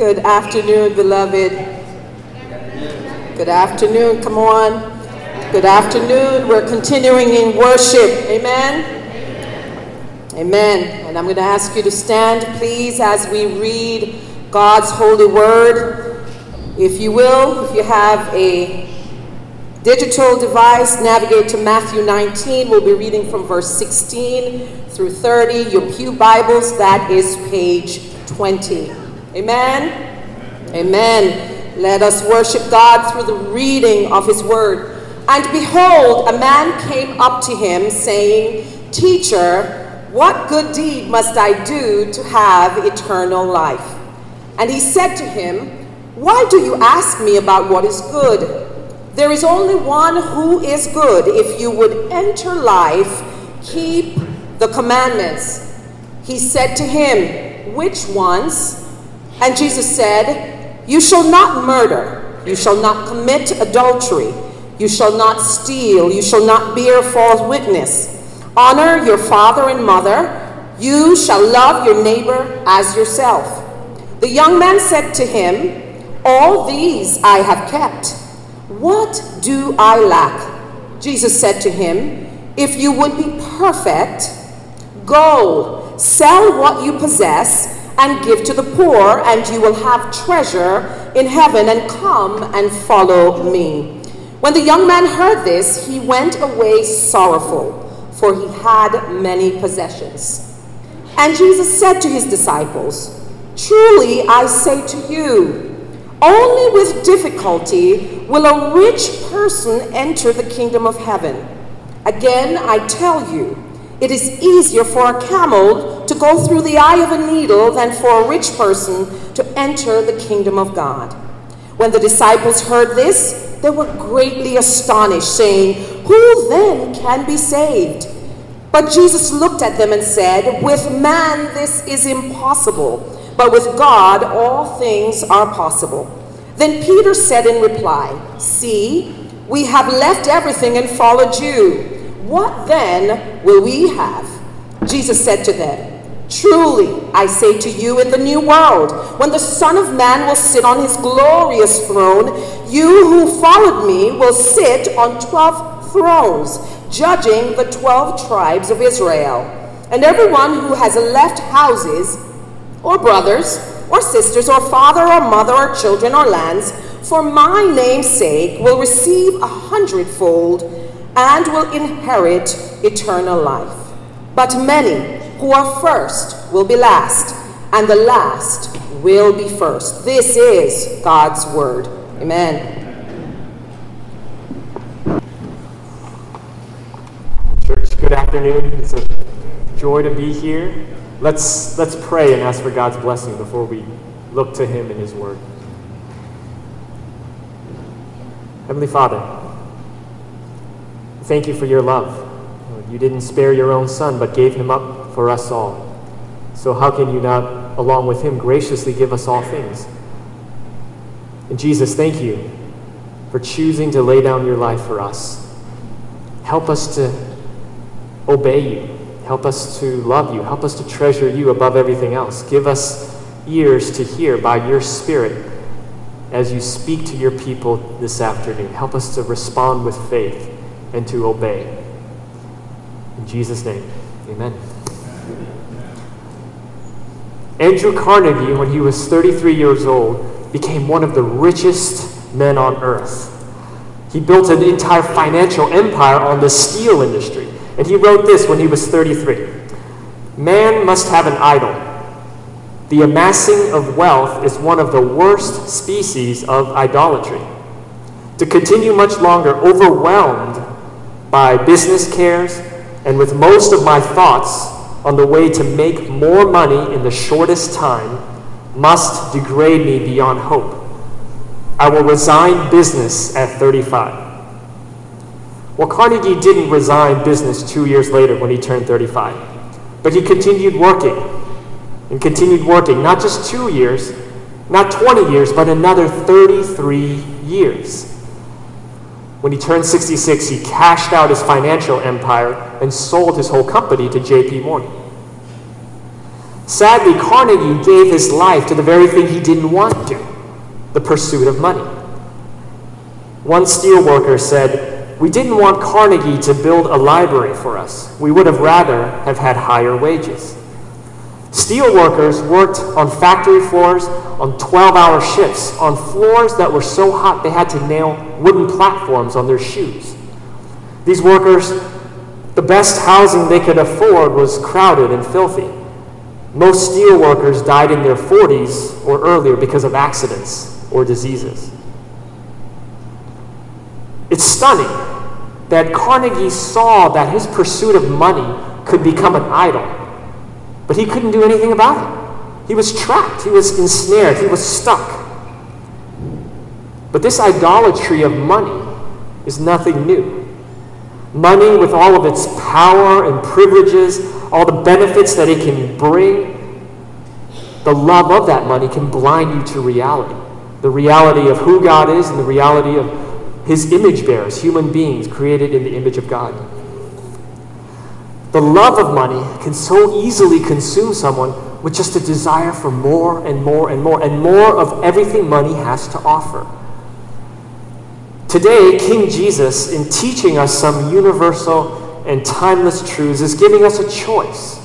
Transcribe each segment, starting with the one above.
Good afternoon, beloved. Good afternoon. Come on. Good afternoon. We're continuing in worship. Amen. Amen. And I'm going to ask you to stand, please, as we read God's holy word. If you will, if you have a digital device, navigate to Matthew 19. We'll be reading from verse 16 through 30. Your Pew Bibles, that is page 20. Amen. Amen. Let us worship God through the reading of his word. And behold, a man came up to him, saying, Teacher, what good deed must I do to have eternal life? And he said to him, Why do you ask me about what is good? There is only one who is good. If you would enter life, keep the commandments. He said to him, Which ones? And Jesus said, You shall not murder, you shall not commit adultery, you shall not steal, you shall not bear false witness. Honor your father and mother. You shall love your neighbor as yourself. The young man said to him, All these I have kept. What do I lack? Jesus said to him, If you would be perfect, go, sell what you possess, and give to the poor, and you will have treasure in heaven, and come and follow me. When the young man heard this, he went away sorrowful for he had many possessions. And Jesus said to his disciples, Truly I say to you, only with difficulty will a rich person enter the kingdom of heaven. Again, I tell you, it is easier for a camel to go through the eye of a needle than for a rich person to enter the kingdom of God. When the disciples heard this, they were greatly astonished, saying, Who then can be saved? But Jesus looked at them and said, With man this is impossible, but with God all things are possible. Then Peter said in reply, See, we have left everything and followed you. What then will we have? Jesus said to them, Truly, I say to you, in the new world, when the Son of Man will sit on his glorious throne, you who followed me will sit on twelve thrones judging the 12 tribes of Israel. And everyone who has left houses, or brothers, or sisters, or father, or mother, or children, or lands, for my name's sake, will receive a hundredfold and will inherit eternal life. But many who are first will be last, and the last will be first. This is God's word. Amen. Church, good afternoon. It's a joy to be here. Let's, let's pray and ask for God's blessing before we look to Him in His Word. Heavenly Father, thank you for your love. You didn't spare your own Son, but gave Him up for us all. So, how can you not, along with Him, graciously give us all things? And Jesus, thank you for choosing to lay down your life for us. Help us to obey you. Help us to love you. Help us to treasure you above everything else. Give us ears to hear by your Spirit as you speak to your people this afternoon. Help us to respond with faith and to obey. In Jesus' name, amen. Andrew Carnegie, when he was 33 years old, became one of the richest men on earth. He built an entire financial empire on the steel industry. And he wrote this when he was 33 Man must have an idol. The amassing of wealth is one of the worst species of idolatry. To continue much longer overwhelmed by business cares and with most of my thoughts on the way to make more money in the shortest time must degrade me beyond hope. I will resign business at 35. Well, Carnegie didn't resign business two years later when he turned 35, but he continued working and continued working, not just two years, not 20 years, but another 33 years. When he turned 66, he cashed out his financial empire and sold his whole company to JP Morgan. Sadly, Carnegie gave his life to the very thing he didn't want to the pursuit of money. One steelworker said, We didn't want Carnegie to build a library for us. We would have rather have had higher wages. Steel workers worked on factory floors on 12 hour shifts on floors that were so hot they had to nail wooden platforms on their shoes. These workers, the best housing they could afford was crowded and filthy. Most steel workers died in their 40s or earlier because of accidents or diseases. It's stunning that Carnegie saw that his pursuit of money could become an idol but he couldn't do anything about it. He was trapped, he was ensnared, he was stuck. But this idolatry of money is nothing new. Money, with all of its power and privileges, all the benefits that it can bring, the love of that money can blind you to reality. The reality of who God is and the reality of his image bearers, human beings created in the image of God. The love of money can so easily consume someone with just a desire for more and more and more and more of everything money has to offer. Today, King Jesus, in teaching us some universal and timeless truths, is giving us a choice.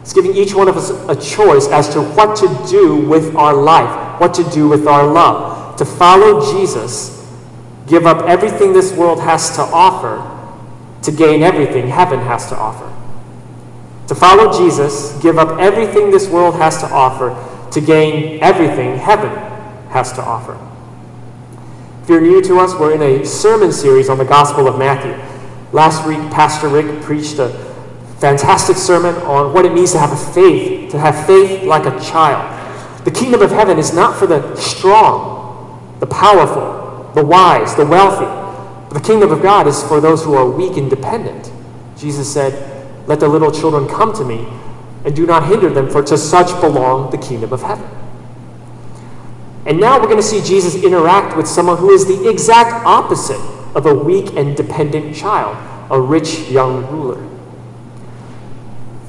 He's giving each one of us a choice as to what to do with our life, what to do with our love. To follow Jesus, give up everything this world has to offer to gain everything heaven has to offer. To follow Jesus, give up everything this world has to offer to gain everything heaven has to offer. If you're new to us, we're in a sermon series on the Gospel of Matthew. Last week, Pastor Rick preached a fantastic sermon on what it means to have a faith, to have faith like a child. The kingdom of heaven is not for the strong, the powerful, the wise, the wealthy. The kingdom of God is for those who are weak and dependent. Jesus said, let the little children come to me, and do not hinder them, for to such belong the kingdom of heaven. And now we're going to see Jesus interact with someone who is the exact opposite of a weak and dependent child, a rich young ruler.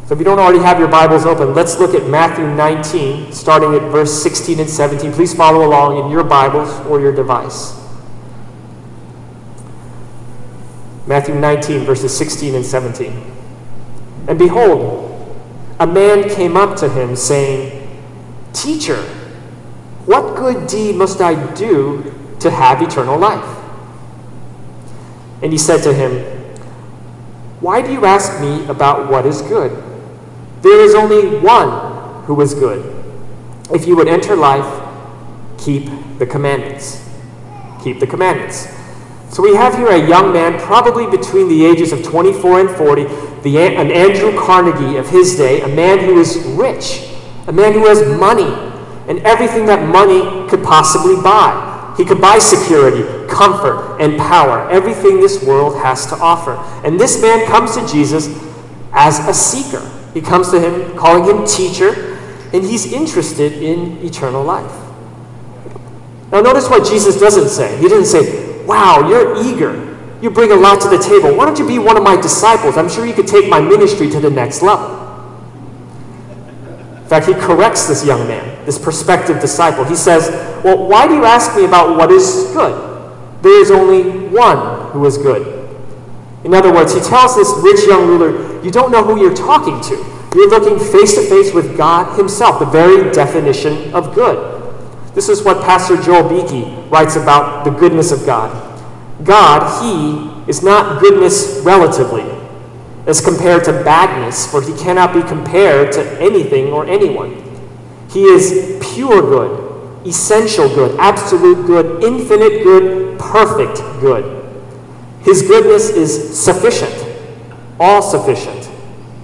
So if you don't already have your Bibles open, let's look at Matthew 19, starting at verse 16 and 17. Please follow along in your Bibles or your device. Matthew 19, verses 16 and 17. And behold, a man came up to him, saying, Teacher, what good deed must I do to have eternal life? And he said to him, Why do you ask me about what is good? There is only one who is good. If you would enter life, keep the commandments. Keep the commandments. So we have here a young man, probably between the ages of 24 and 40, the, an Andrew Carnegie of his day, a man who is rich, a man who has money and everything that money could possibly buy. He could buy security, comfort, and power, everything this world has to offer. And this man comes to Jesus as a seeker. He comes to him, calling him teacher, and he's interested in eternal life. Now, notice what Jesus doesn't say. He didn't say, Wow, you're eager. You bring a lot to the table. Why don't you be one of my disciples? I'm sure you could take my ministry to the next level. In fact, he corrects this young man, this prospective disciple. He says, Well, why do you ask me about what is good? There is only one who is good. In other words, he tells this rich young ruler, You don't know who you're talking to. You're looking face to face with God Himself, the very definition of good. This is what Pastor Joel Beeke writes about the goodness of God. God, He, is not goodness relatively as compared to badness, for He cannot be compared to anything or anyone. He is pure good, essential good, absolute good, infinite good, perfect good. His goodness is sufficient, all sufficient,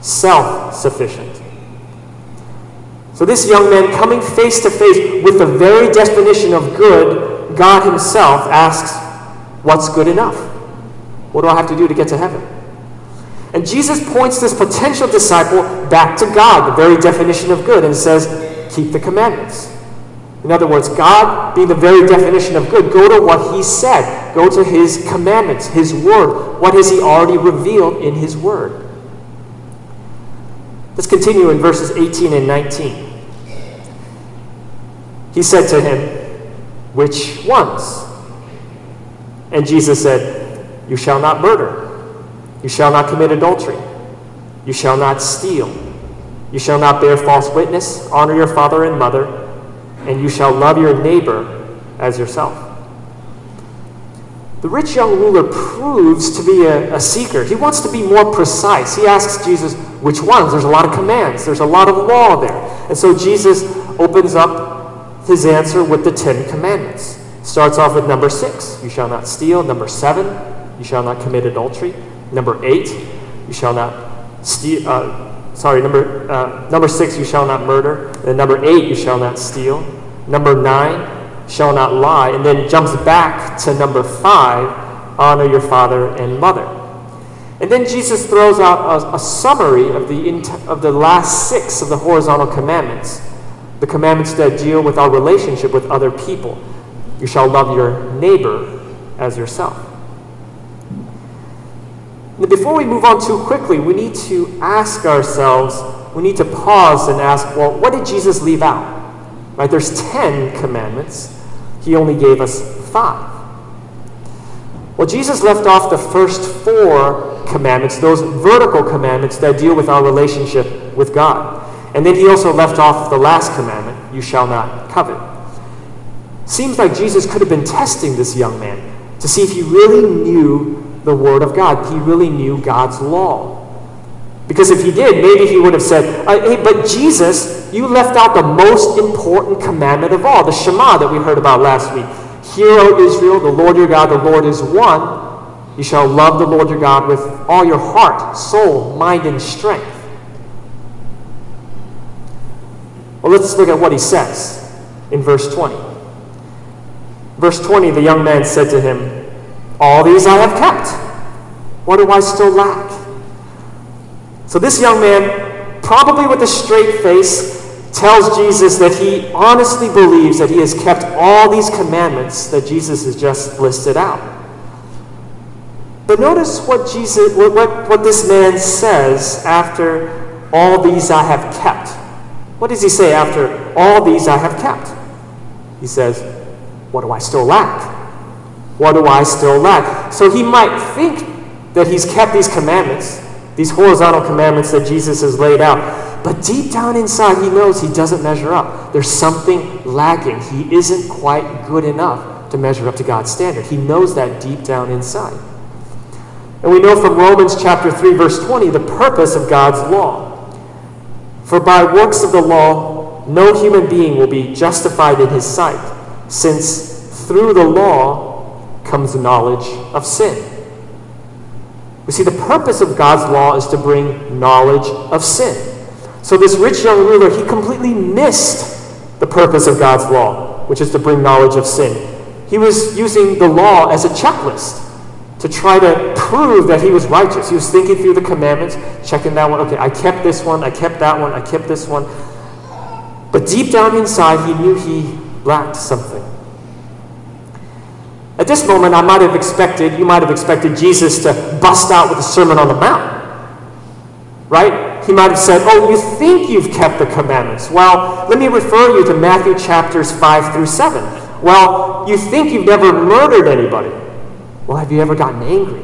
self sufficient. So, this young man coming face to face with the very definition of good, God Himself asks, What's good enough? What do I have to do to get to heaven? And Jesus points this potential disciple back to God, the very definition of good, and says, Keep the commandments. In other words, God being the very definition of good, go to what He said. Go to His commandments, His word. What has He already revealed in His word? Let's continue in verses 18 and 19. He said to him, Which ones? And Jesus said, You shall not murder. You shall not commit adultery. You shall not steal. You shall not bear false witness. Honor your father and mother. And you shall love your neighbor as yourself. The rich young ruler proves to be a, a, seeker. He wants to be more precise. He asks Jesus, which ones? There's a lot of commands, there's a lot of law there. And so Jesus opens up his answer with the Ten Commandments. Starts off with number six, you shall not steal. Number seven, you shall not commit adultery. Number eight, you shall not steal. Uh, sorry, number, uh, number six, you shall not murder. And number eight, you shall not steal. Number nine, shall not lie, and then jumps back to number five honor your father and mother. And then Jesus throws out a, a summary of the, of the last six of the horizontal commandments, the commandments that deal with our relationship with other people. You shall love your neighbor as yourself. Now, before we move on too quickly, we need to ask ourselves, we need to pause and ask, well, what did Jesus leave out? Right? There's 10 commandments. He only gave us five. Well, Jesus left off the first four commandments, those vertical commandments that deal with our relationship with God. And then he also left off the last commandment you shall not covet. Seems like Jesus could have been testing this young man to see if he really knew the Word of God, he really knew God's law. Because if he did, maybe he would have said, uh, Hey, but Jesus, you left out the most important commandment of all, the Shema that we heard about last week. Hear, O Israel, the Lord your God, the Lord is one. You shall love the Lord your God with all your heart, soul, mind, and strength. Well, let's look at what he says in verse 20. Verse 20, the young man said to him, All these I have kept. What do I still lack? So this young man, probably with a straight face, tells Jesus that he honestly believes that he has kept all these commandments that Jesus has just listed out. But notice what Jesus what, what, what this man says after all these I have kept. What does he say after all these I have kept? He says, What do I still lack? What do I still lack? So he might think that he's kept these commandments, these horizontal commandments that Jesus has laid out. But deep down inside, he knows he doesn't measure up. There's something lacking. He isn't quite good enough to measure up to God's standard. He knows that deep down inside. And we know from Romans chapter 3 verse 20 the purpose of God's law. For by works of the law no human being will be justified in his sight, since through the law comes knowledge of sin. We see the purpose of God's law is to bring knowledge of sin. So this rich young ruler, he completely missed the purpose of God's law, which is to bring knowledge of sin. He was using the law as a checklist to try to prove that he was righteous. He was thinking through the commandments, checking that one. Okay, I kept this one, I kept that one, I kept this one. But deep down inside, he knew he lacked something. At this moment, I might have expected, you might have expected Jesus to bust out with a Sermon on the Mount. Right? He might have said, Oh, you think you've kept the commandments. Well, let me refer you to Matthew chapters 5 through 7. Well, you think you've never murdered anybody. Well, have you ever gotten angry?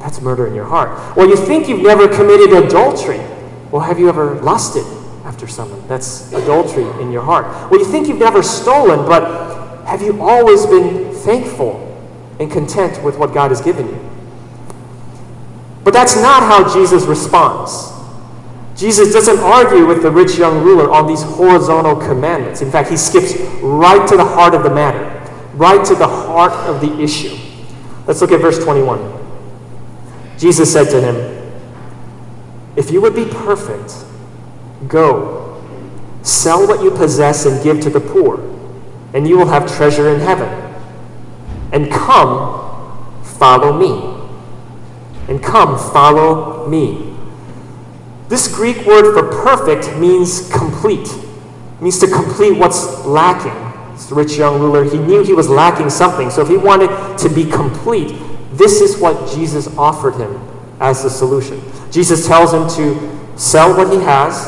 That's murder in your heart. Well, you think you've never committed adultery. Well, have you ever lusted after someone? That's adultery in your heart. Well, you think you've never stolen, but have you always been thankful and content with what God has given you. But that's not how Jesus responds. Jesus doesn't argue with the rich young ruler on these horizontal commandments. In fact, he skips right to the heart of the matter, right to the heart of the issue. Let's look at verse 21. Jesus said to him, If you would be perfect, go, sell what you possess and give to the poor, and you will have treasure in heaven and come, follow me. And come, follow me. This Greek word for perfect means complete, it means to complete what's lacking. This rich young ruler, he knew he was lacking something. So if he wanted to be complete, this is what Jesus offered him as the solution. Jesus tells him to sell what he has,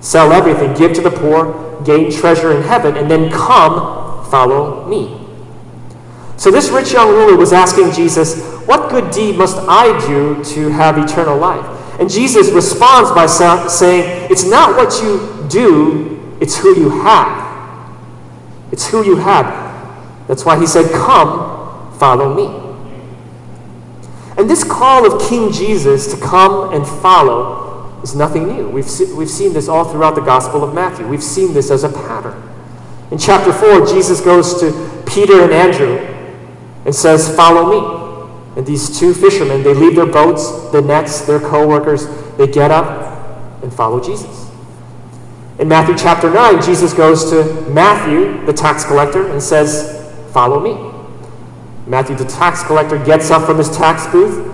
sell everything, give to the poor, gain treasure in heaven, and then come follow me. So this rich young ruler was asking Jesus, What good deed must I do to have eternal life? And Jesus responds by saying, It's not what you do, it's who you have. It's who you have. That's why he said, Come, follow me. And this call of King Jesus to come and follow is nothing new. We've, se- we've seen this all throughout the Gospel of Matthew. We've seen this as a pattern. In chapter 4, Jesus goes to Peter and Andrew and says, Follow me. And these two fishermen, they leave their boats, their nets, their co workers, they get up and follow Jesus. In Matthew chapter 9, Jesus goes to Matthew, the tax collector, and says, Follow me. Matthew, the tax collector, gets up from his tax booth,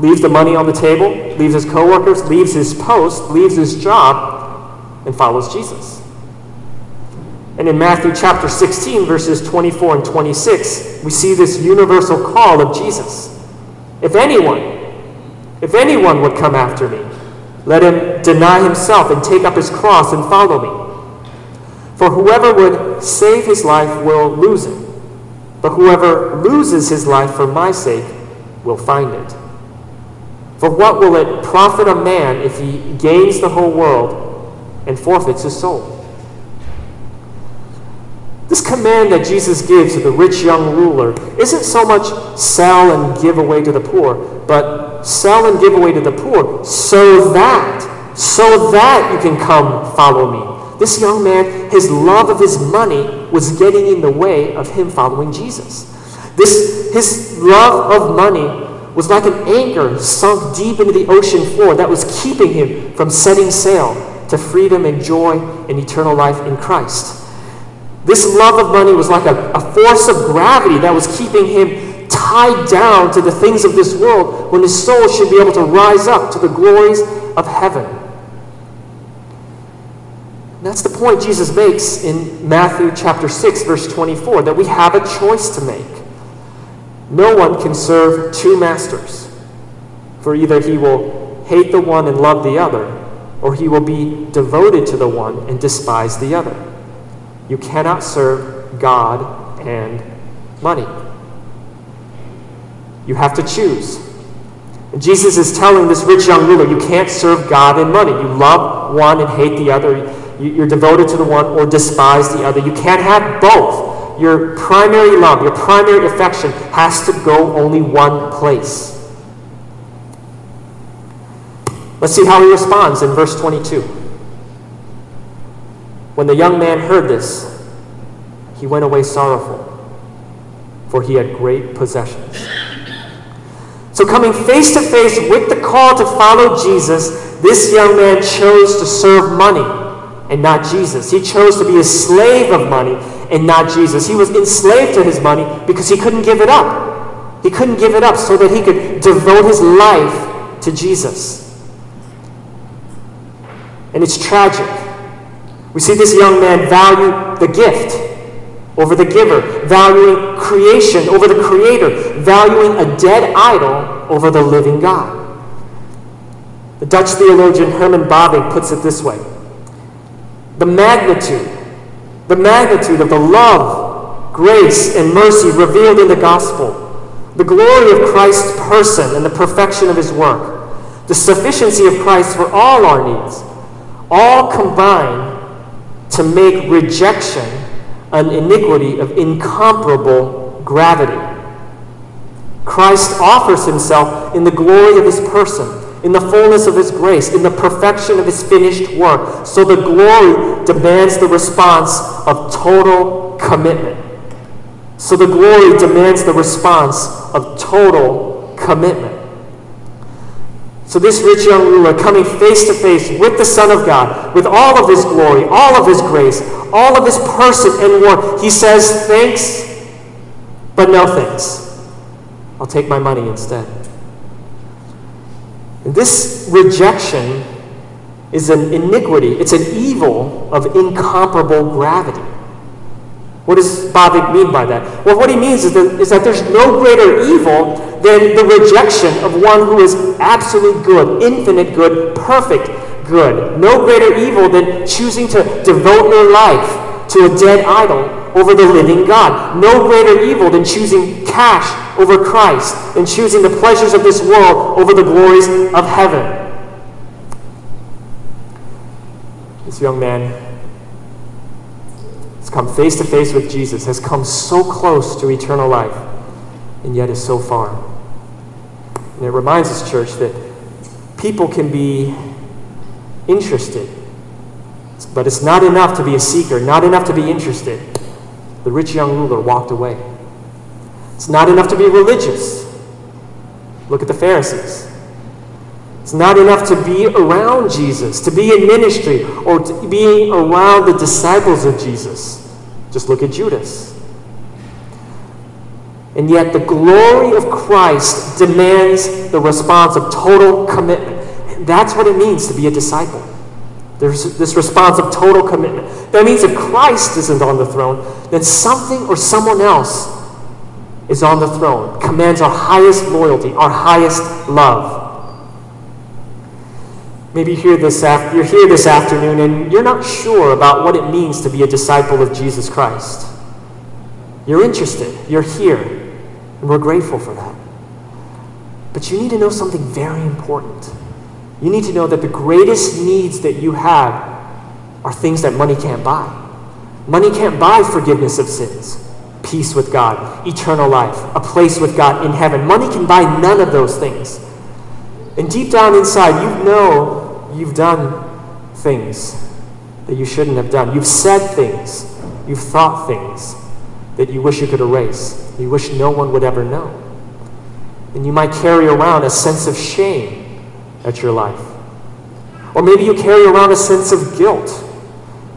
leaves the money on the table, leaves his coworkers, leaves his post, leaves his job, and follows Jesus. And in Matthew chapter 16, verses 24 and 26, we see this universal call of Jesus. If anyone, if anyone would come after me, let him deny himself and take up his cross and follow me. For whoever would save his life will lose it but whoever loses his life for my sake will find it. For what will it profit a man if he gains the whole world and forfeits his soul? This command that Jesus gives to the rich young ruler isn't so much sell and give away to the poor, but sell and give away to the poor so that, so that you can come follow me. This young man, his love of his money was getting in the way of him following Jesus. This, his love of money was like an anchor sunk deep into the ocean floor that was keeping him from setting sail to freedom and joy and eternal life in Christ. This love of money was like a, a force of gravity that was keeping him tied down to the things of this world when his soul should be able to rise up to the glories of heaven. That's the point Jesus makes in Matthew chapter 6 verse 24 that we have a choice to make. No one can serve two masters. For either he will hate the one and love the other, or he will be devoted to the one and despise the other. You cannot serve God and money. You have to choose. And Jesus is telling this rich young ruler, you can't serve God and money. You love one and hate the other. You're devoted to the one or despise the other. You can't have both. Your primary love, your primary affection has to go only one place. Let's see how he responds in verse 22. When the young man heard this, he went away sorrowful, for he had great possessions. So, coming face to face with the call to follow Jesus, this young man chose to serve money and not Jesus. He chose to be a slave of money and not Jesus. He was enslaved to his money because he couldn't give it up. He couldn't give it up so that he could devote his life to Jesus. And it's tragic. We see this young man value the gift over the giver, valuing creation over the creator, valuing a dead idol over the living God. The Dutch theologian Herman Bavinck puts it this way the magnitude, the magnitude of the love, grace, and mercy revealed in the gospel, the glory of Christ's person and the perfection of his work, the sufficiency of Christ for all our needs, all combine to make rejection an iniquity of incomparable gravity. Christ offers himself in the glory of his person in the fullness of His grace, in the perfection of His finished work. So the glory demands the response of total commitment. So the glory demands the response of total commitment. So this rich young ruler coming face to face with the Son of God, with all of his glory, all of his grace, all of his person and work, he says, Thanks, but no thanks. I'll take my money instead. This rejection is an iniquity, it's an evil of incomparable gravity. What does Bavinck mean by that? Well, what he means is that, is that there's no greater evil than the rejection of one who is absolute good, infinite good, perfect good. No greater evil than choosing to devote your life to a dead idol over the living God. No greater evil than choosing cash over Christ and choosing the pleasures of this world over the glories of heaven. This young man has come face to face with Jesus, has come so close to eternal life, and yet is so far. And it reminds us, church, that people can be interested, but it's not enough to be a seeker, not enough to be interested. The rich young ruler walked away. It's not enough to be religious. Look at the Pharisees. It's not enough to be around Jesus, to be in ministry, or to be around the disciples of Jesus. Just look at Judas. And yet, the glory of Christ demands the response of total commitment. That's what it means to be a disciple. There's this response of total commitment. That means if Christ isn't on the throne, then something or someone else is on the throne, commands our highest loyalty, our highest love. Maybe you're here, this af- you're here this afternoon and you're not sure about what it means to be a disciple of Jesus Christ. You're interested, you're here, and we're grateful for that. But you need to know something very important. You need to know that the greatest needs that you have are things that money can't buy. Money can't buy forgiveness of sins, peace with God, eternal life, a place with God in heaven. Money can buy none of those things. And deep down inside, you know you've done things that you shouldn't have done. You've said things, you've thought things that you wish you could erase, you wish no one would ever know. And you might carry around a sense of shame at your life. Or maybe you carry around a sense of guilt.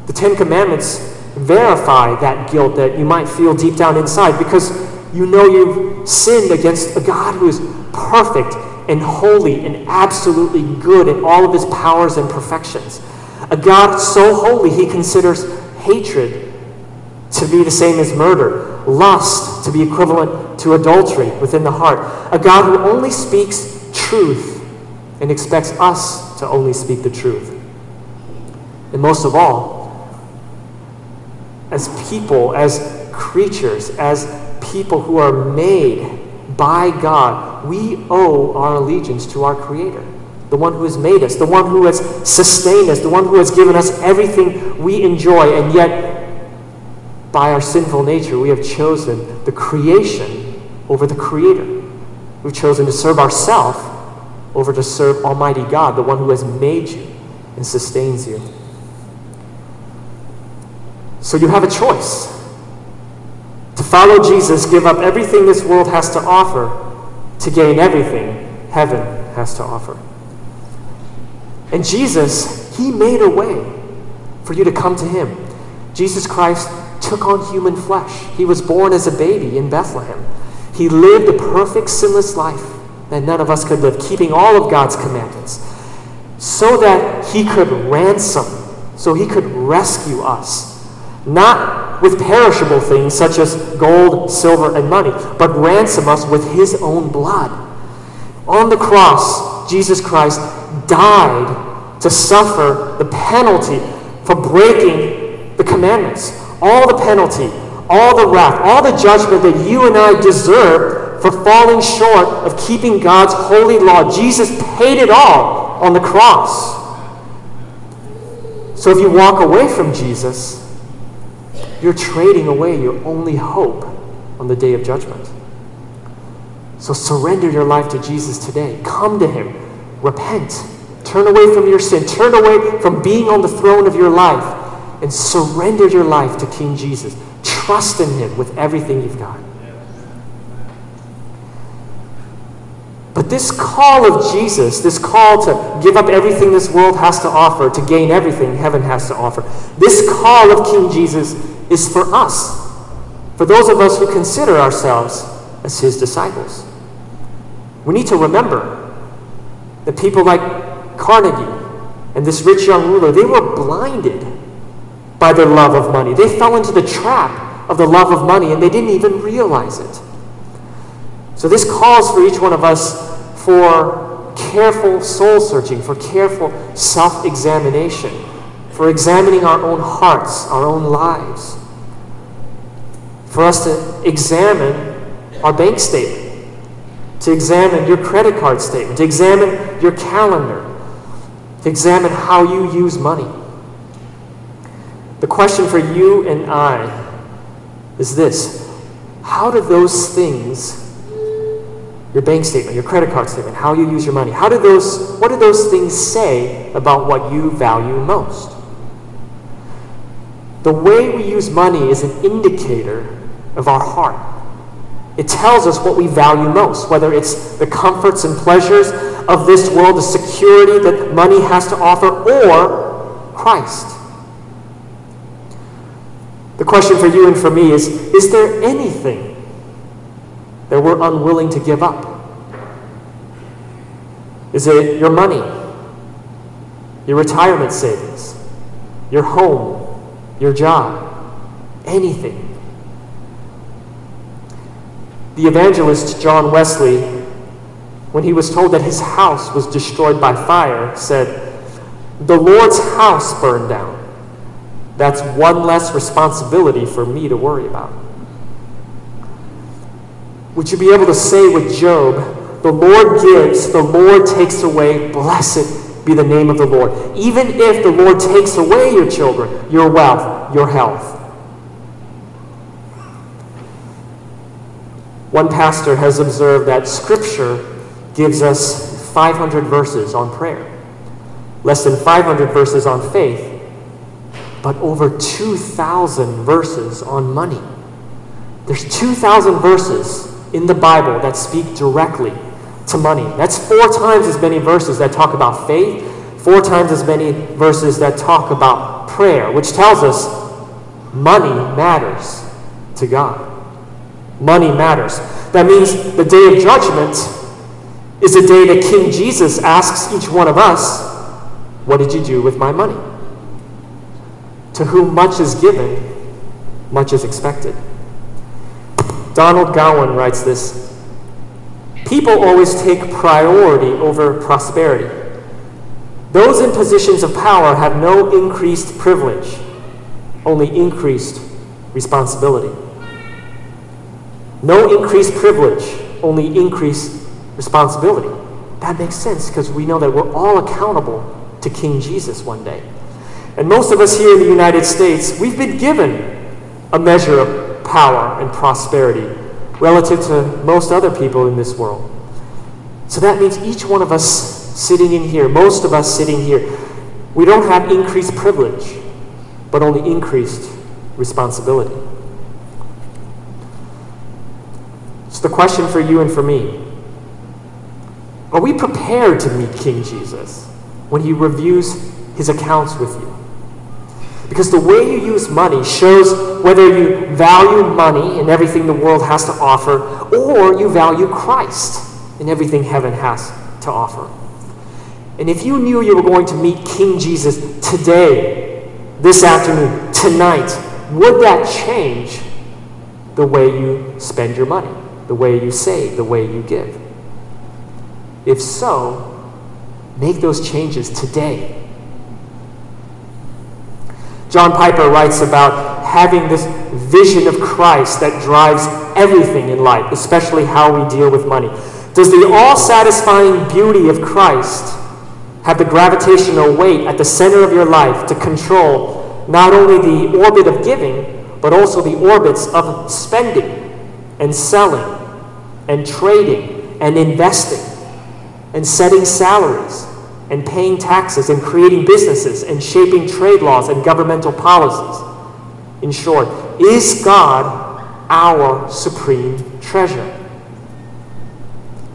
The Ten Commandments verify that guilt that you might feel deep down inside because you know you've sinned against a God who is perfect and holy and absolutely good in all of his powers and perfections. A God so holy he considers hatred to be the same as murder, lust to be equivalent to adultery within the heart. A God who only speaks truth and expects us to only speak the truth. And most of all, as people, as creatures, as people who are made by God, we owe our allegiance to our Creator, the one who has made us, the one who has sustained us, the one who has given us everything we enjoy, and yet, by our sinful nature, we have chosen the creation over the Creator. We've chosen to serve ourselves over to serve Almighty God, the one who has made you and sustains you. So you have a choice. To follow Jesus, give up everything this world has to offer to gain everything heaven has to offer. And Jesus, He made a way for you to come to Him. Jesus Christ took on human flesh. He was born as a baby in Bethlehem. He lived a perfect, sinless life that none of us could live, keeping all of God's commandments, so that He could ransom, so He could rescue us. Not with perishable things such as gold, silver, and money, but ransom us with his own blood. On the cross, Jesus Christ died to suffer the penalty for breaking the commandments. All the penalty, all the wrath, all the judgment that you and I deserve for falling short of keeping God's holy law. Jesus paid it all on the cross. So if you walk away from Jesus, you're trading away your only hope on the day of judgment. So surrender your life to Jesus today. Come to Him. Repent. Turn away from your sin. Turn away from being on the throne of your life and surrender your life to King Jesus. Trust in Him with everything you've got. But this call of Jesus, this call to give up everything this world has to offer, to gain everything heaven has to offer, this call of King Jesus is for us, for those of us who consider ourselves as his disciples. We need to remember that people like Carnegie and this rich young ruler, they were blinded by their love of money. They fell into the trap of the love of money and they didn't even realize it. So this calls for each one of us for careful soul searching, for careful self examination, for examining our own hearts, our own lives, for us to examine our bank statement, to examine your credit card statement, to examine your calendar, to examine how you use money. The question for you and I is this How do those things, your bank statement, your credit card statement, how you use your money, how do those, what do those things say about what you value most? The way we use money is an indicator of our heart. It tells us what we value most, whether it's the comforts and pleasures of this world, the security that money has to offer, or Christ. The question for you and for me is Is there anything that we're unwilling to give up? Is it your money, your retirement savings, your home, your job, anything? The evangelist John Wesley, when he was told that his house was destroyed by fire, said, The Lord's house burned down. That's one less responsibility for me to worry about. Would you be able to say with Job, The Lord gives, the Lord takes away, blessed be the name of the Lord, even if the Lord takes away your children, your wealth, your health? One pastor has observed that Scripture gives us 500 verses on prayer, less than 500 verses on faith, but over 2,000 verses on money. There's 2,000 verses in the Bible that speak directly to money. That's four times as many verses that talk about faith, four times as many verses that talk about prayer, which tells us money matters to God. Money matters. That means the day of judgment is a day that King Jesus asks each one of us, What did you do with my money? To whom much is given, much is expected. Donald Gowan writes this People always take priority over prosperity. Those in positions of power have no increased privilege, only increased responsibility. No increased privilege, only increased responsibility. That makes sense because we know that we're all accountable to King Jesus one day. And most of us here in the United States, we've been given a measure of power and prosperity relative to most other people in this world. So that means each one of us sitting in here, most of us sitting here, we don't have increased privilege, but only increased responsibility. So the question for you and for me Are we prepared to meet King Jesus when he reviews his accounts with you? Because the way you use money shows whether you value money and everything the world has to offer, or you value Christ and everything heaven has to offer. And if you knew you were going to meet King Jesus today, this afternoon, tonight, would that change the way you spend your money? the way you save, the way you give? If so, make those changes today. John Piper writes about having this vision of Christ that drives everything in life, especially how we deal with money. Does the all satisfying beauty of Christ have the gravitational weight at the center of your life to control not only the orbit of giving, but also the orbits of spending? and selling and trading and investing and setting salaries and paying taxes and creating businesses and shaping trade laws and governmental policies. In short, is God our supreme treasure?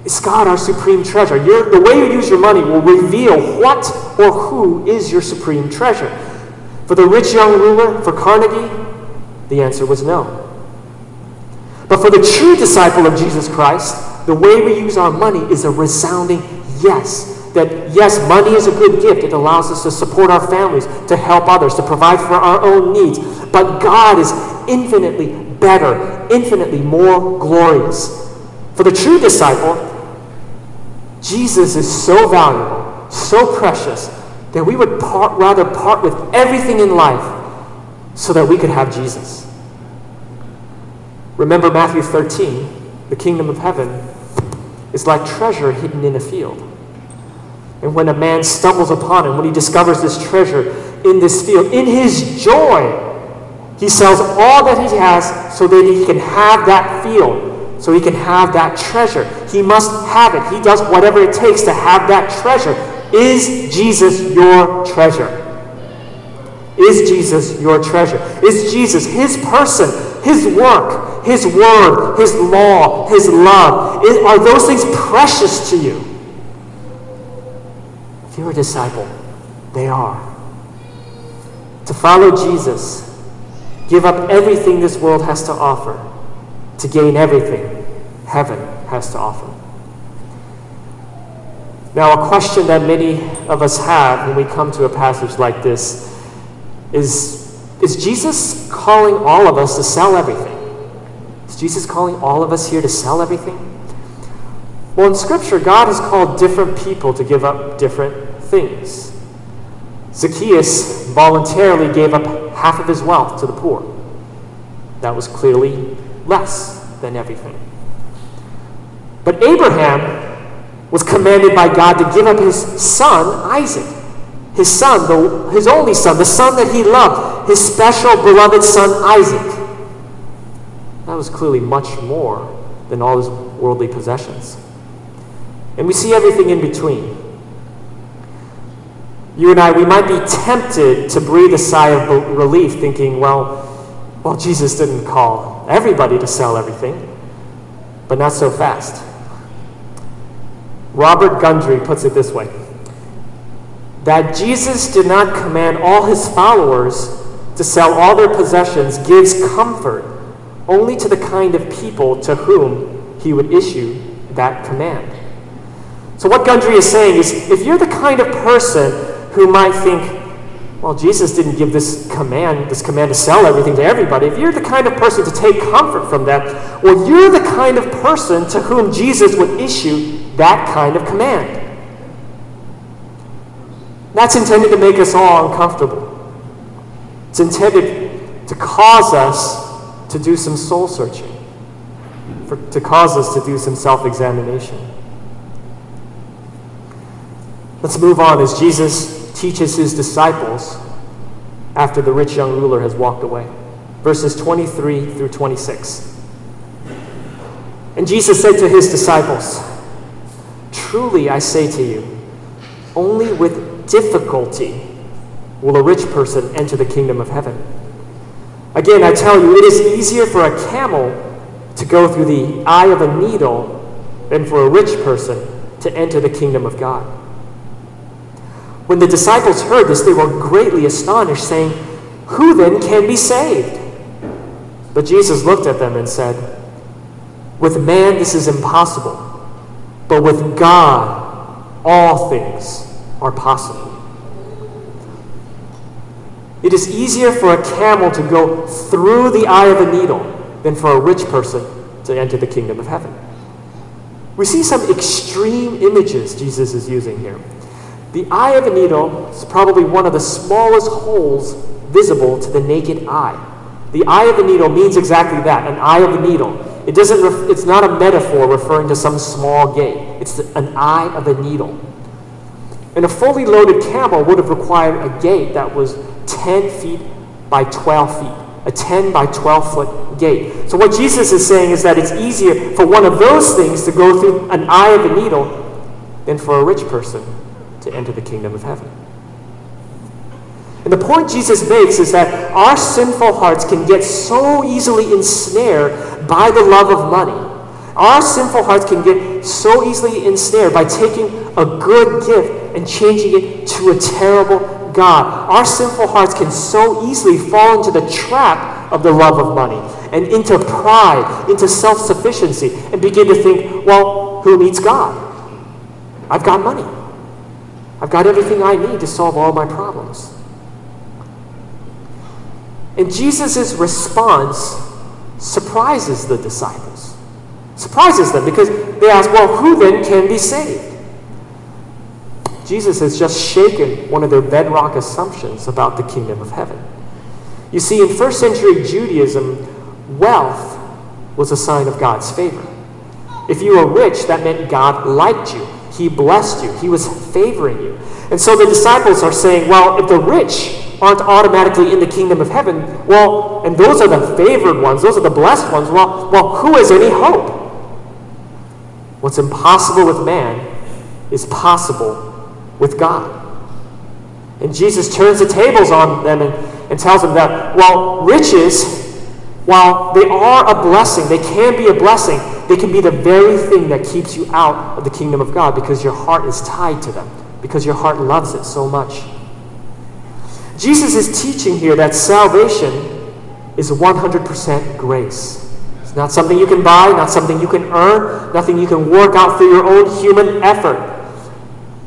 Is God our supreme treasure? Your, the way you use your money will reveal what or who is your supreme treasure. For the rich young ruler, for Carnegie, the answer was no. But for the true disciple of Jesus Christ, the way we use our money is a resounding yes. That yes, money is a good gift. It allows us to support our families, to help others, to provide for our own needs. But God is infinitely better, infinitely more glorious. For the true disciple, Jesus is so valuable, so precious, that we would part, rather part with everything in life so that we could have Jesus. Remember Matthew 13, the kingdom of heaven is like treasure hidden in a field. And when a man stumbles upon it, when he discovers this treasure in this field, in his joy, he sells all that he has so that he can have that field, so he can have that treasure. He must have it. He does whatever it takes to have that treasure. Is Jesus your treasure? Is Jesus your treasure? Is Jesus, his person, his work, his word, his law, his love, are those things precious to you? You're a disciple, they are. To follow Jesus, give up everything this world has to offer to gain everything heaven has to offer. Now, a question that many of us have when we come to a passage like this is, is Jesus calling all of us to sell everything? Is Jesus calling all of us here to sell everything? Well, in Scripture, God has called different people to give up different things. Zacchaeus voluntarily gave up half of his wealth to the poor. That was clearly less than everything. But Abraham was commanded by God to give up his son, Isaac his son, the, his only son, the son that he loved, his special beloved son Isaac. That was clearly much more than all his worldly possessions. And we see everything in between. You and I, we might be tempted to breathe a sigh of relief, thinking, well, well, Jesus didn't call everybody to sell everything, but not so fast. Robert Gundry puts it this way that Jesus did not command all his followers to sell all their possessions gives comfort only to the kind of people to whom he would issue that command. So, what Gundry is saying is if you're the kind of person who might think, well, Jesus didn't give this command, this command to sell everything to everybody. If you're the kind of person to take comfort from that, well, you're the kind of person to whom Jesus would issue that kind of command. That's intended to make us all uncomfortable. It's intended to cause us to do some soul searching, for, to cause us to do some self examination. Let's move on as Jesus teaches his disciples after the rich young ruler has walked away. Verses 23 through 26. And Jesus said to his disciples, Truly I say to you, only with difficulty will a rich person enter the kingdom of heaven. Again, I tell you, it is easier for a camel to go through the eye of a needle than for a rich person to enter the kingdom of God. When the disciples heard this, they were greatly astonished, saying, Who then can be saved? But Jesus looked at them and said, With man this is impossible, but with God all things are possible. It is easier for a camel to go through the eye of a needle than for a rich person to enter the kingdom of heaven. We see some extreme images Jesus is using here. The eye of a needle is probably one of the smallest holes visible to the naked eye. The eye of a needle means exactly that an eye of a needle. It doesn't ref- it's not a metaphor referring to some small gate, it's an eye of a needle. And a fully loaded camel would have required a gate that was 10 feet by 12 feet, a 10 by 12 foot gate. So, what Jesus is saying is that it's easier for one of those things to go through an eye of a needle than for a rich person to enter the kingdom of heaven. And the point Jesus makes is that our sinful hearts can get so easily ensnared by the love of money our sinful hearts can get so easily ensnared by taking a good gift and changing it to a terrible God. Our sinful hearts can so easily fall into the trap of the love of money and into pride, into self sufficiency, and begin to think, well, who needs God? I've got money. I've got everything I need to solve all my problems. And Jesus' response surprises the disciples surprises them because they ask, well, who then can be saved? Jesus has just shaken one of their bedrock assumptions about the kingdom of heaven. You see, in first century Judaism, wealth was a sign of God's favor. If you were rich, that meant God liked you. He blessed you. He was favoring you. And so the disciples are saying, well, if the rich aren't automatically in the kingdom of heaven, well, and those are the favored ones, those are the blessed ones, well, well who has any hope? What's impossible with man is possible with God. And Jesus turns the tables on them and, and tells them that, well, riches while they are a blessing, they can be a blessing, they can be the very thing that keeps you out of the kingdom of God because your heart is tied to them, because your heart loves it so much. Jesus is teaching here that salvation is 100% grace. It's not something you can buy, not something you can earn, nothing you can work out through your own human effort.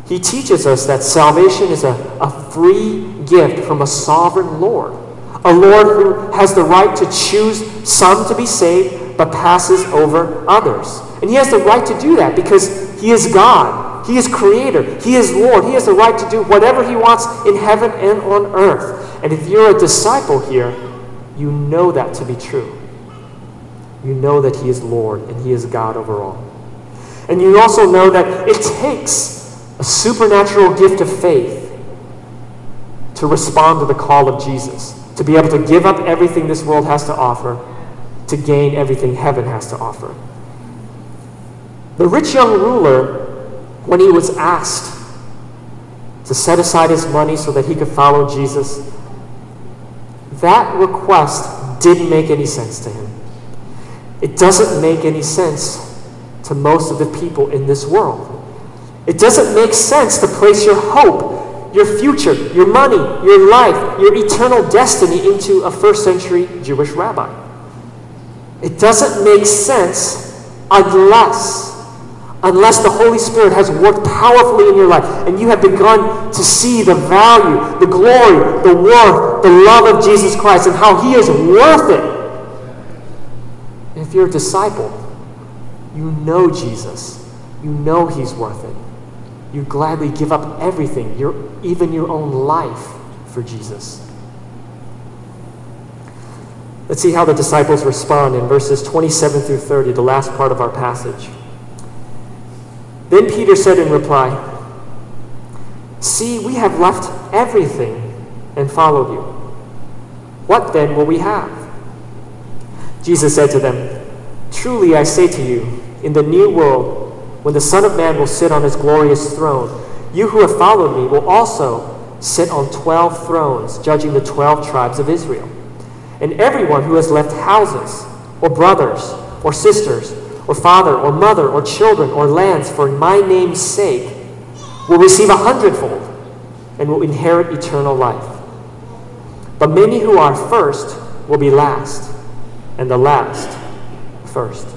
He teaches us that salvation is a, a free gift from a sovereign Lord a Lord who has the right to choose some to be saved but passes over others. And he has the right to do that because he is God. He is creator. He is Lord. He has the right to do whatever he wants in heaven and on earth. And if you're a disciple here, you know that to be true. You know that he is Lord and he is God over all. And you also know that it takes a supernatural gift of faith to respond to the call of Jesus to be able to give up everything this world has to offer to gain everything heaven has to offer. The rich young ruler, when he was asked to set aside his money so that he could follow Jesus, that request didn't make any sense to him. It doesn't make any sense to most of the people in this world. It doesn't make sense to place your hope your future, your money, your life, your eternal destiny into a first century Jewish rabbi. It doesn't make sense unless unless the Holy Spirit has worked powerfully in your life and you have begun to see the value, the glory, the worth, the love of Jesus Christ and how he is worth it. If you're a disciple, you know Jesus. You know he's worth it you gladly give up everything, your, even your own life, for Jesus. Let's see how the disciples respond in verses 27 through 30, the last part of our passage. Then Peter said in reply, See, we have left everything and followed you. What then will we have? Jesus said to them, Truly I say to you, in the new world, when the Son of Man will sit on his glorious throne, you who have followed me will also sit on twelve thrones, judging the twelve tribes of Israel. And everyone who has left houses, or brothers, or sisters, or father, or mother, or children, or lands for my name's sake will receive a hundredfold and will inherit eternal life. But many who are first will be last, and the last first.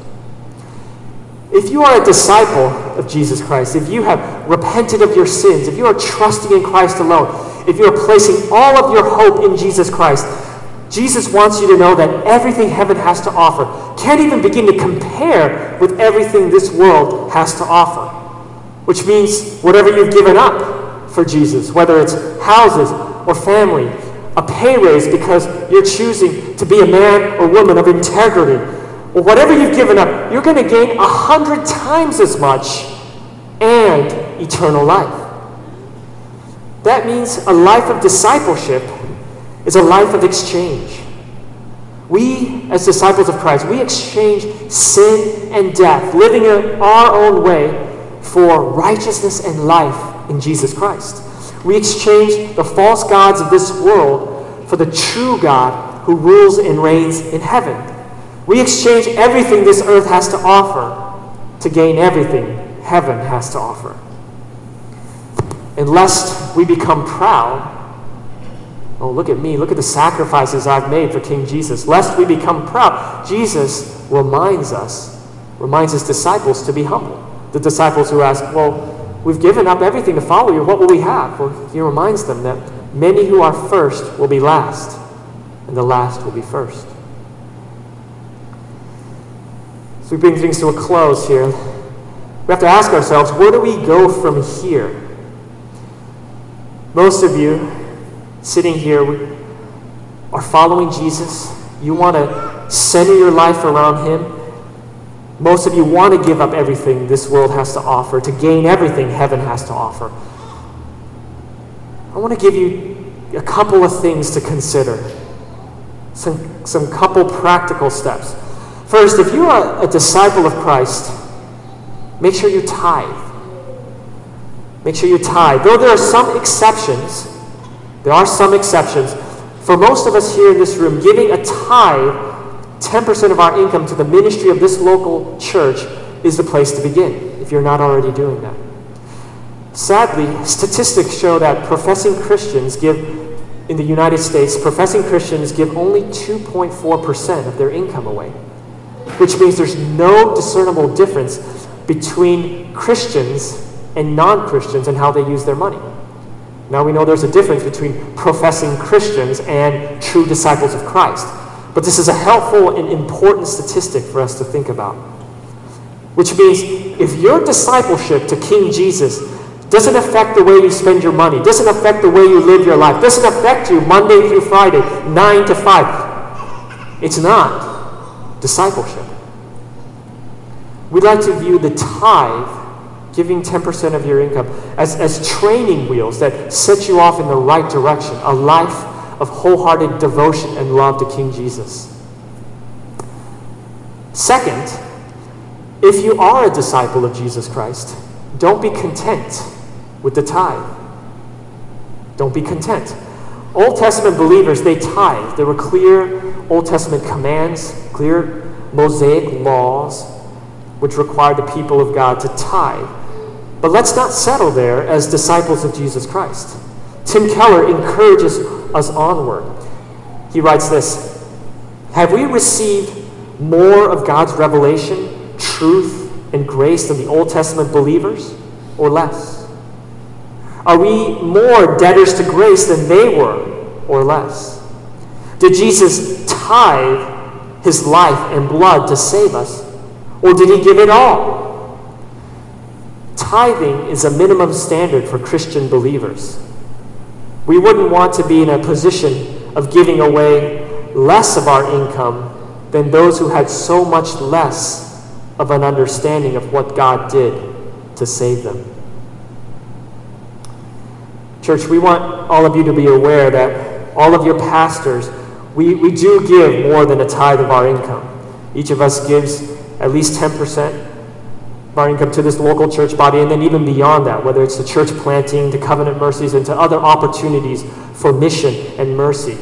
If you are a disciple of Jesus Christ, if you have repented of your sins, if you are trusting in Christ alone, if you are placing all of your hope in Jesus Christ, Jesus wants you to know that everything heaven has to offer can't even begin to compare with everything this world has to offer. Which means whatever you've given up for Jesus, whether it's houses or family, a pay raise because you're choosing to be a man or woman of integrity, whatever you've given up, you're going to gain a hundred times as much and eternal life. That means a life of discipleship is a life of exchange. We, as disciples of Christ, we exchange sin and death, living in our own way, for righteousness and life in Jesus Christ. We exchange the false gods of this world for the true God who rules and reigns in heaven. We exchange everything this earth has to offer to gain everything heaven has to offer. And lest we become proud, oh, look at me, look at the sacrifices I've made for King Jesus. Lest we become proud, Jesus reminds us, reminds his disciples to be humble. The disciples who ask, well, we've given up everything to follow you, what will we have? Well, he reminds them that many who are first will be last, and the last will be first. As we bring things to a close here, we have to ask ourselves where do we go from here? Most of you sitting here are following Jesus. You want to center your life around Him. Most of you want to give up everything this world has to offer to gain everything heaven has to offer. I want to give you a couple of things to consider, some, some couple practical steps. First, if you are a disciple of Christ, make sure you tithe. Make sure you tithe. Though there are some exceptions, there are some exceptions. For most of us here in this room, giving a tithe, 10% of our income to the ministry of this local church, is the place to begin if you're not already doing that. Sadly, statistics show that professing Christians give, in the United States, professing Christians give only 2.4% of their income away, which means there's no discernible difference between Christians and non Christians and how they use their money. Now we know there's a difference between professing Christians and true disciples of Christ. But this is a helpful and important statistic for us to think about. Which means if your discipleship to King Jesus doesn't affect the way you spend your money, doesn't affect the way you live your life, doesn't affect you Monday through Friday, 9 to 5. It's not discipleship. We'd like to view the tithe, giving 10% of your income, as, as training wheels that set you off in the right direction, a life of wholehearted devotion and love to King Jesus. Second, if you are a disciple of Jesus Christ, don't be content with the tithe. Don't be content. Old Testament believers, they tithe. There were clear Old Testament commands, clear Mosaic laws, which required the people of God to tithe. But let's not settle there as disciples of Jesus Christ. Tim Keller encourages us onward. He writes this Have we received more of God's revelation, truth, and grace than the Old Testament believers, or less? Are we more debtors to grace than they were, or less? Did Jesus tithe his life and blood to save us, or did he give it all? Tithing is a minimum standard for Christian believers. We wouldn't want to be in a position of giving away less of our income than those who had so much less of an understanding of what God did to save them. Church, we want all of you to be aware that all of your pastors, we, we do give more than a tithe of our income. Each of us gives at least 10% of our income to this local church body, and then even beyond that, whether it's the church planting, to covenant mercies, and to other opportunities for mission and mercy.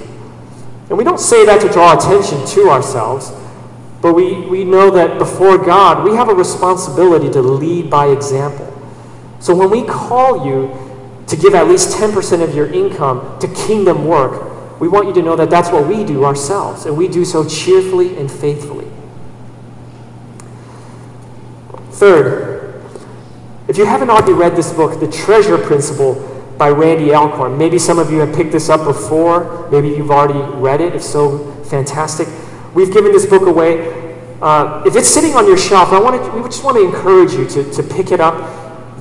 And we don't say that to draw attention to ourselves, but we, we know that before God, we have a responsibility to lead by example. So when we call you to give at least 10% of your income to kingdom work, we want you to know that that's what we do ourselves, and we do so cheerfully and faithfully. Third, if you haven't already read this book, The Treasure Principle by Randy Alcorn, maybe some of you have picked this up before, maybe you've already read it. If so, fantastic. We've given this book away. Uh, if it's sitting on your shelf, I want to, we just want to encourage you to, to pick it up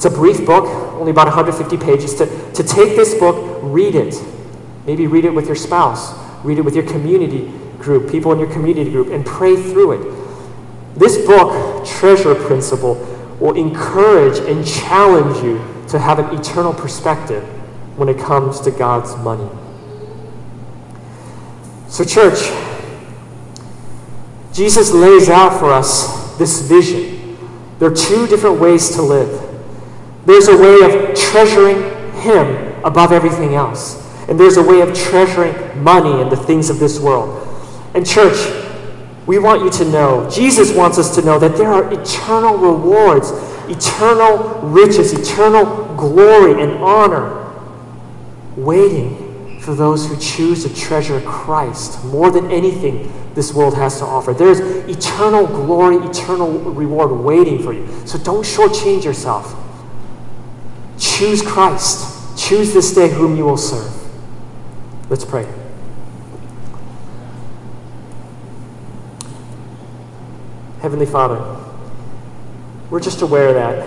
it's a brief book, only about 150 pages. To, to take this book, read it. Maybe read it with your spouse, read it with your community group, people in your community group, and pray through it. This book, Treasure Principle, will encourage and challenge you to have an eternal perspective when it comes to God's money. So, church, Jesus lays out for us this vision. There are two different ways to live. There's a way of treasuring Him above everything else. And there's a way of treasuring money and the things of this world. And, church, we want you to know, Jesus wants us to know that there are eternal rewards, eternal riches, eternal glory and honor waiting for those who choose to treasure Christ more than anything this world has to offer. There's eternal glory, eternal reward waiting for you. So don't shortchange yourself. Choose Christ. Choose this day whom you will serve. Let's pray. Heavenly Father, we're just aware that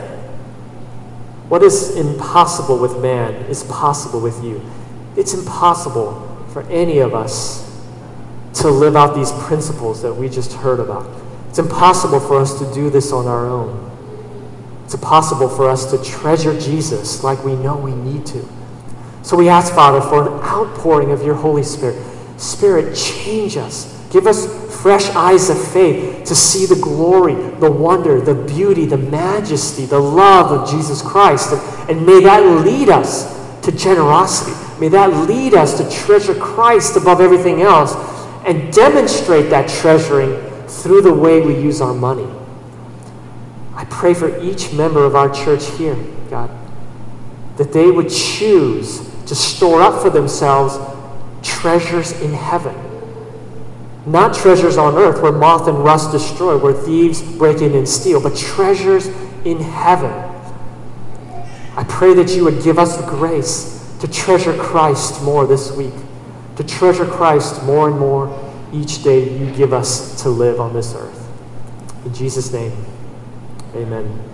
what is impossible with man is possible with you. It's impossible for any of us to live out these principles that we just heard about. It's impossible for us to do this on our own. It's impossible for us to treasure Jesus like we know we need to. So we ask, Father, for an outpouring of your Holy Spirit. Spirit, change us. Give us fresh eyes of faith to see the glory, the wonder, the beauty, the majesty, the love of Jesus Christ. And, and may that lead us to generosity. May that lead us to treasure Christ above everything else and demonstrate that treasuring through the way we use our money. I pray for each member of our church here, God, that they would choose to store up for themselves treasures in heaven. Not treasures on earth where moth and rust destroy, where thieves break in and steal, but treasures in heaven. I pray that you would give us the grace to treasure Christ more this week, to treasure Christ more and more each day you give us to live on this earth. In Jesus' name, amen.